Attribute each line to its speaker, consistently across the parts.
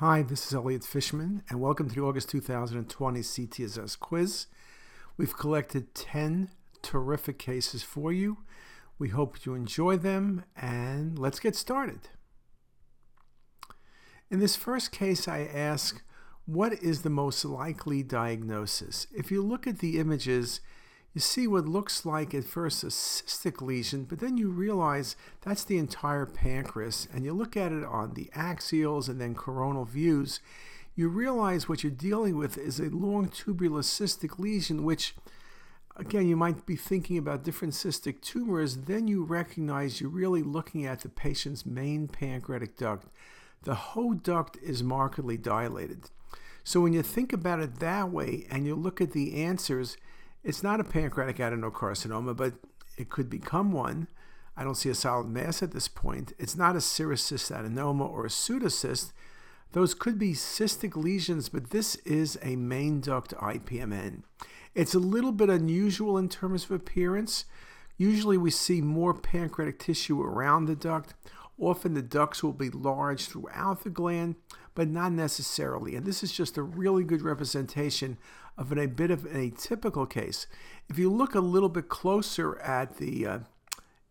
Speaker 1: Hi, this is Elliot Fishman, and welcome to the August 2020 CTisus quiz. We've collected 10 terrific cases for you. We hope you enjoy them, and let's get started. In this first case, I ask, what is the most likely diagnosis? If you look at the images, you see what looks like at first a cystic lesion, but then you realize that's the entire pancreas, and you look at it on the axials and then coronal views, you realize what you're dealing with is a long tubular cystic lesion, which again, you might be thinking about different cystic tumors, then you recognize you're really looking at the patient's main pancreatic duct. The whole duct is markedly dilated. So when you think about it that way and you look at the answers, it's not a pancreatic adenocarcinoma, but it could become one. I don't see a solid mass at this point. It's not a serous cystadenoma or a pseudocyst. Those could be cystic lesions, but this is a main duct IPMN. It's a little bit unusual in terms of appearance. Usually we see more pancreatic tissue around the duct. Often the ducts will be large throughout the gland, but not necessarily. And this is just a really good representation of an, a bit of an atypical case. If you look a little bit closer at the uh,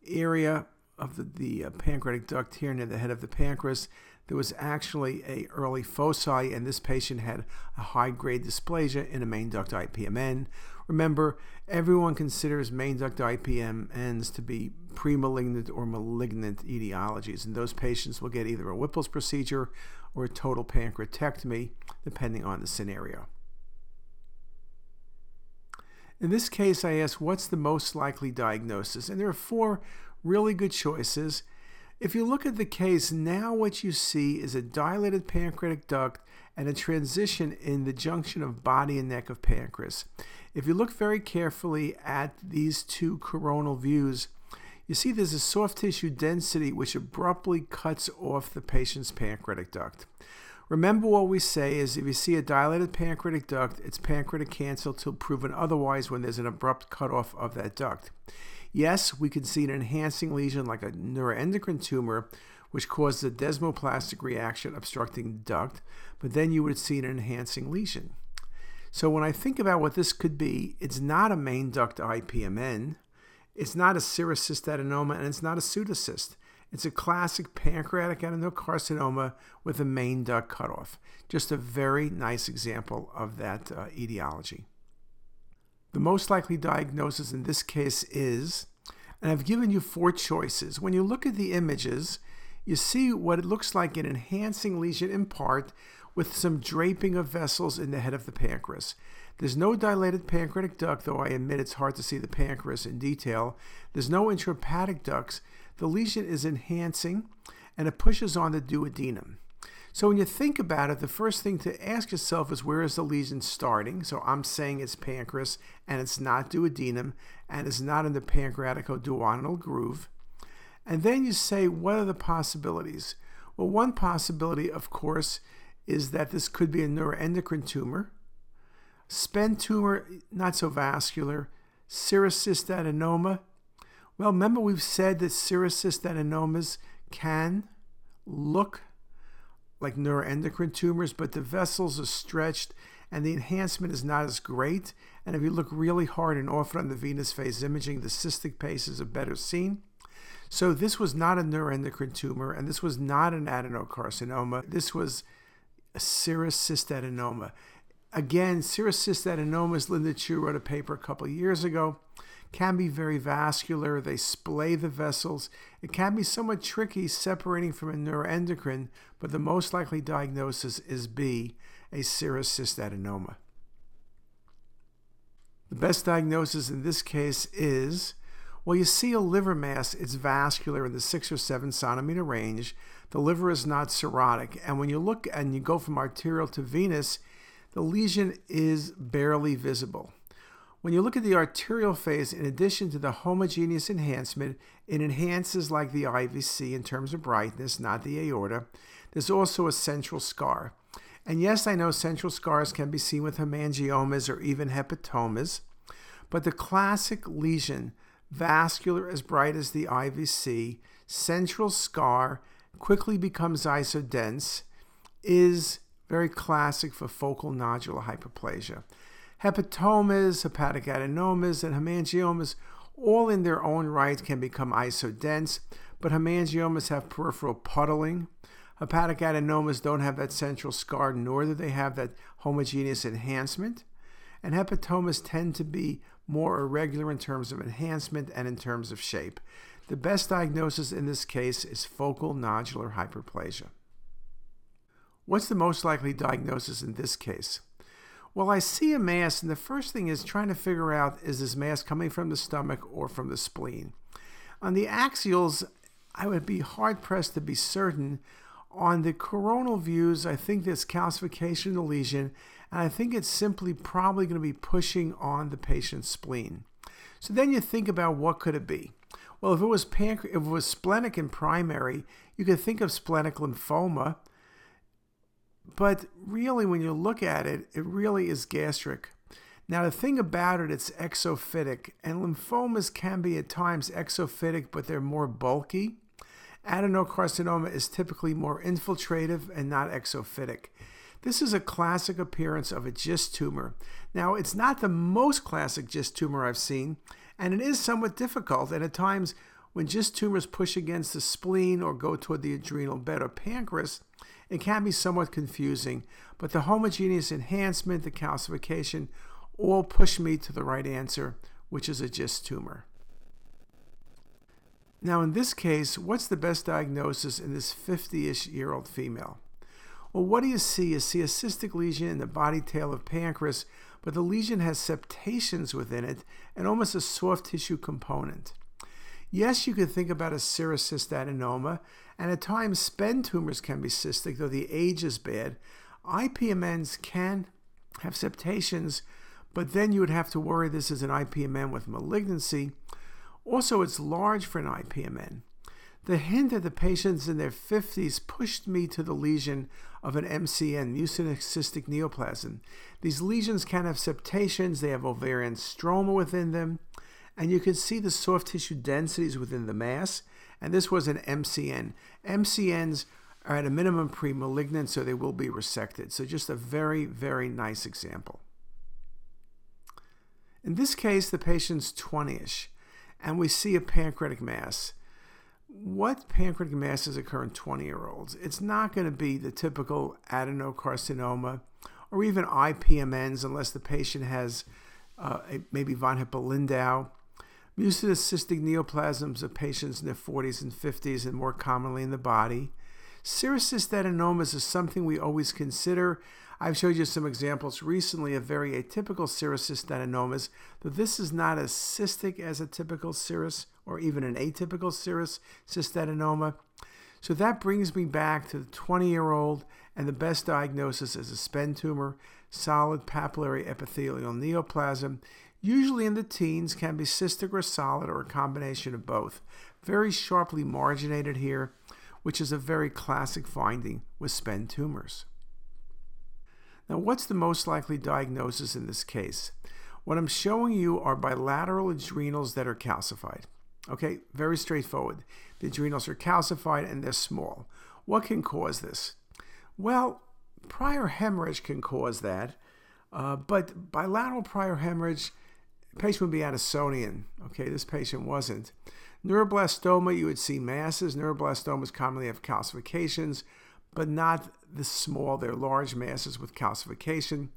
Speaker 1: area of the, the uh, pancreatic duct here near the head of the pancreas, there was actually a early foci, and this patient had a high-grade dysplasia in a main duct IPMN. Remember, everyone considers main duct IPMNs to be pre-malignant or malignant etiologies, and those patients will get either a Whipple's procedure or a total pancreatectomy, depending on the scenario. In this case, I asked what's the most likely diagnosis, and there are four really good choices. If you look at the case, now what you see is a dilated pancreatic duct and a transition in the junction of body and neck of pancreas. If you look very carefully at these two coronal views, you see there's a soft tissue density which abruptly cuts off the patient's pancreatic duct. Remember what we say is if you see a dilated pancreatic duct, it's pancreatic cancer till proven otherwise when there's an abrupt cutoff of that duct. Yes, we could see an enhancing lesion like a neuroendocrine tumor, which causes a desmoplastic reaction obstructing the duct, but then you would see an enhancing lesion. So when I think about what this could be, it's not a main duct IPMN, it's not a serous cystadenoma, and it's not a pseudocyst. It's a classic pancreatic adenocarcinoma with a main duct cutoff. Just a very nice example of that uh, etiology. The most likely diagnosis in this case is, and I've given you four choices. When you look at the images, you see what it looks like an enhancing lesion in part with some draping of vessels in the head of the pancreas. There's no dilated pancreatic duct, though I admit it's hard to see the pancreas in detail. There's no intrahepatic ducts, the lesion is enhancing and it pushes on the duodenum. So when you think about it, the first thing to ask yourself is where is the lesion starting? So I'm saying it's pancreas and it's not duodenum and it's not in the pancreaticoduodenal groove. And then you say, what are the possibilities? Well, one possibility, of course, is that this could be a neuroendocrine tumor. SPEN tumor, not so vascular. Serous cystadenoma, well, remember we've said that serous adenomas can look like neuroendocrine tumors, but the vessels are stretched and the enhancement is not as great. And if you look really hard and often on the venous phase imaging, the cystic paces are better seen. So this was not a neuroendocrine tumor, and this was not an adenocarcinoma. This was a serous cystadenoma. Again, serous cystadenomas, Linda Chu wrote a paper a couple years ago can be very vascular. They splay the vessels. It can be somewhat tricky separating from a neuroendocrine, but the most likely diagnosis is B, a serous cystadenoma. The best diagnosis in this case is well, you see a liver mass, it's vascular in the six or seven centimeter range. The liver is not cirrhotic. And when you look and you go from arterial to venous, the lesion is barely visible. When you look at the arterial phase, in addition to the homogeneous enhancement, it enhances like the IVC in terms of brightness, not the aorta. There's also a central scar. And yes, I know central scars can be seen with hemangiomas or even hepatomas, but the classic lesion, vascular as bright as the IVC, central scar, quickly becomes isodense. is very classic for focal nodular hyperplasia. Hepatomas, hepatic adenomas, and hemangiomas, all in their own right, can become isodense, but hemangiomas have peripheral puddling. Hepatic adenomas don't have that central scar, nor do they have that homogeneous enhancement. And hepatomas tend to be more irregular in terms of enhancement and in terms of shape. The best diagnosis in this case is focal nodular hyperplasia. What's the most likely diagnosis in this case? Well, I see a mass, and the first thing is trying to figure out is this mass coming from the stomach or from the spleen? On the axials, I would be hard pressed to be certain. On the coronal views, I think there's calcification in the lesion, and I think it's simply probably going to be pushing on the patient's spleen. So then you think about what could it be? Well, if it was pancre- if it was splenic and primary, you could think of splenic lymphoma. But really, when you look at it, it really is gastric. Now, the thing about it, it's exophytic, and lymphomas can be at times exophytic, but they're more bulky. Adenocarcinoma is typically more infiltrative and not exophytic. This is a classic appearance of a GIST tumor. Now, it's not the most classic GIST tumor I've seen, and it is somewhat difficult. And at times, when GIST tumors push against the spleen or go toward the adrenal bed or pancreas, it can be somewhat confusing. But the homogeneous enhancement, the calcification, all push me to the right answer, which is a GIST tumor. Now, in this case, what's the best diagnosis in this 50 ish year old female? Well, what do you see? You see a cystic lesion in the body tail of pancreas, but the lesion has septations within it and almost a soft tissue component. Yes, you could think about a serous adenoma, and at times SPEN tumors can be cystic, though the age is bad. IPMNs can have septations, but then you would have to worry this is an IPMN with malignancy. Also, it's large for an IPMN. The hint that the patients in their 50s pushed me to the lesion of an MCN, mucinous cystic neoplasm. These lesions can have septations, they have ovarian stroma within them, and you can see the soft tissue densities within the mass. And this was an MCN. MCNs are at a minimum pre malignant, so they will be resected. So, just a very, very nice example. In this case, the patient's 20 ish, and we see a pancreatic mass what pancreatic masses occur in 20 year olds? It's not going to be the typical adenocarcinoma or even IPMNs unless the patient has uh, maybe von Hippel-Lindau. Mucinous cystic neoplasms of patients in their 40s and 50s and more commonly in the body. Serous cystadenomas is something we always consider. I've showed you some examples recently of very atypical serous cystadenomas, though this is not as cystic as a typical serous or even an atypical serous cystadenoma. So that brings me back to the 20 year old, and the best diagnosis is a SPEN tumor, solid papillary epithelial neoplasm. Usually in the teens, can be cystic or solid or a combination of both. Very sharply marginated here, which is a very classic finding with SPEN tumors. Now, what's the most likely diagnosis in this case? What I'm showing you are bilateral adrenals that are calcified. Okay, very straightforward. The adrenals are calcified and they're small. What can cause this? Well, prior hemorrhage can cause that, uh, but bilateral prior hemorrhage, patient would be Addisonian. Okay, this patient wasn't. Neuroblastoma, you would see masses. Neuroblastomas commonly have calcifications, but not the small. They're large masses with calcification.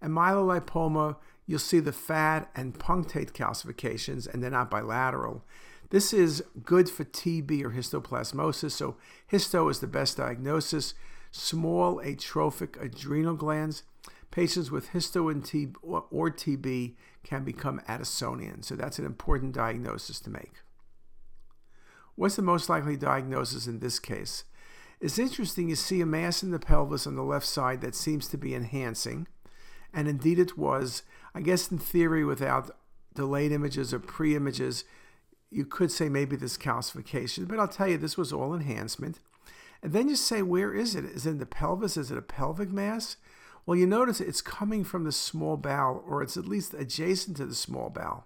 Speaker 1: And myelolipoma, you'll see the fat and punctate calcifications, and they're not bilateral. This is good for TB or histoplasmosis. So, histo is the best diagnosis. Small atrophic adrenal glands. Patients with histo and TB or TB can become Addisonian. So, that's an important diagnosis to make. What's the most likely diagnosis in this case? It's interesting you see a mass in the pelvis on the left side that seems to be enhancing, and indeed it was. I guess in theory, without delayed images or pre images, you could say maybe this calcification, but I'll tell you, this was all enhancement. And then you say, where is it? Is it in the pelvis? Is it a pelvic mass? Well, you notice it's coming from the small bowel, or it's at least adjacent to the small bowel.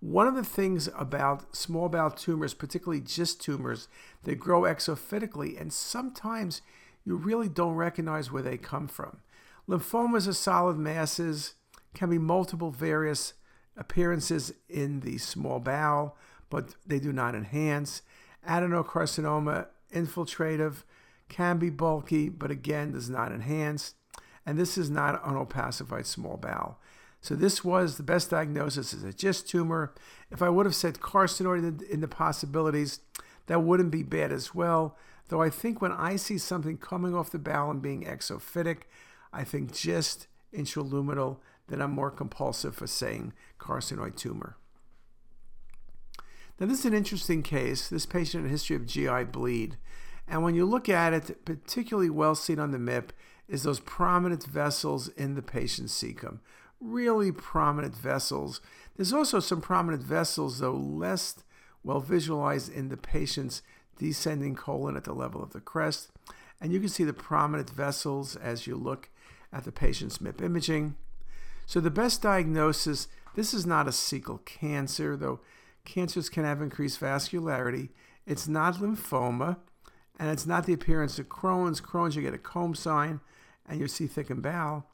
Speaker 1: One of the things about small bowel tumors, particularly GIST tumors, they grow exophytically, and sometimes you really don't recognize where they come from. Lymphomas are solid masses, can be multiple various appearances in the small bowel, but they do not enhance. Adenocarcinoma, infiltrative, can be bulky, but again does not enhance. And this is not an opacified small bowel. So this was the best diagnosis as a GIST tumor. If I would have said carcinoid in the possibilities, that wouldn't be bad as well. Though I think when I see something coming off the bowel and being exophytic, I think GIST intraluminal, then I'm more compulsive for saying carcinoid tumor. Now, this is an interesting case. This patient had a history of GI bleed. And when you look at it, particularly well seen on the MIP, is those prominent vessels in the patient's cecum. Really prominent vessels. There's also some prominent vessels, though less well visualized in the patient's descending colon at the level of the crest. And you can see the prominent vessels as you look at the patient's MIP imaging. So the best diagnosis, this is not a cecal cancer, though cancers can have increased vascularity. It's not lymphoma, and it's not the appearance of Crohn's. Crohn's, you get a comb sign, and you see thickened bowel.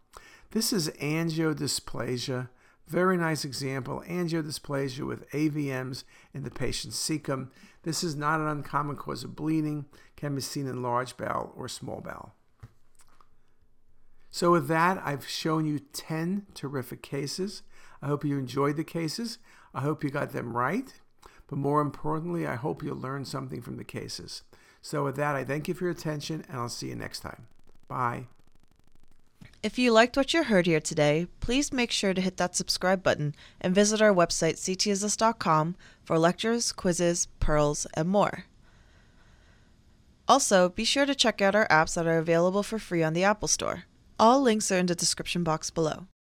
Speaker 1: This is angiodysplasia. Very nice example, angiodysplasia with AVMs in the patient's cecum. This is not an uncommon cause of bleeding, can be seen in large bowel or small bowel. So with that, I've shown you 10 terrific cases. I hope you enjoyed the cases. I hope you got them right. But more importantly, I hope you learned something from the cases. So with that, I thank you for your attention and I'll see you next time. Bye.
Speaker 2: If you liked what you heard here today, please make sure to hit that subscribe button and visit our website ctisus.com for lectures, quizzes, pearls, and more. Also, be sure to check out our apps that are available for free on the Apple Store. All links are in the description box below.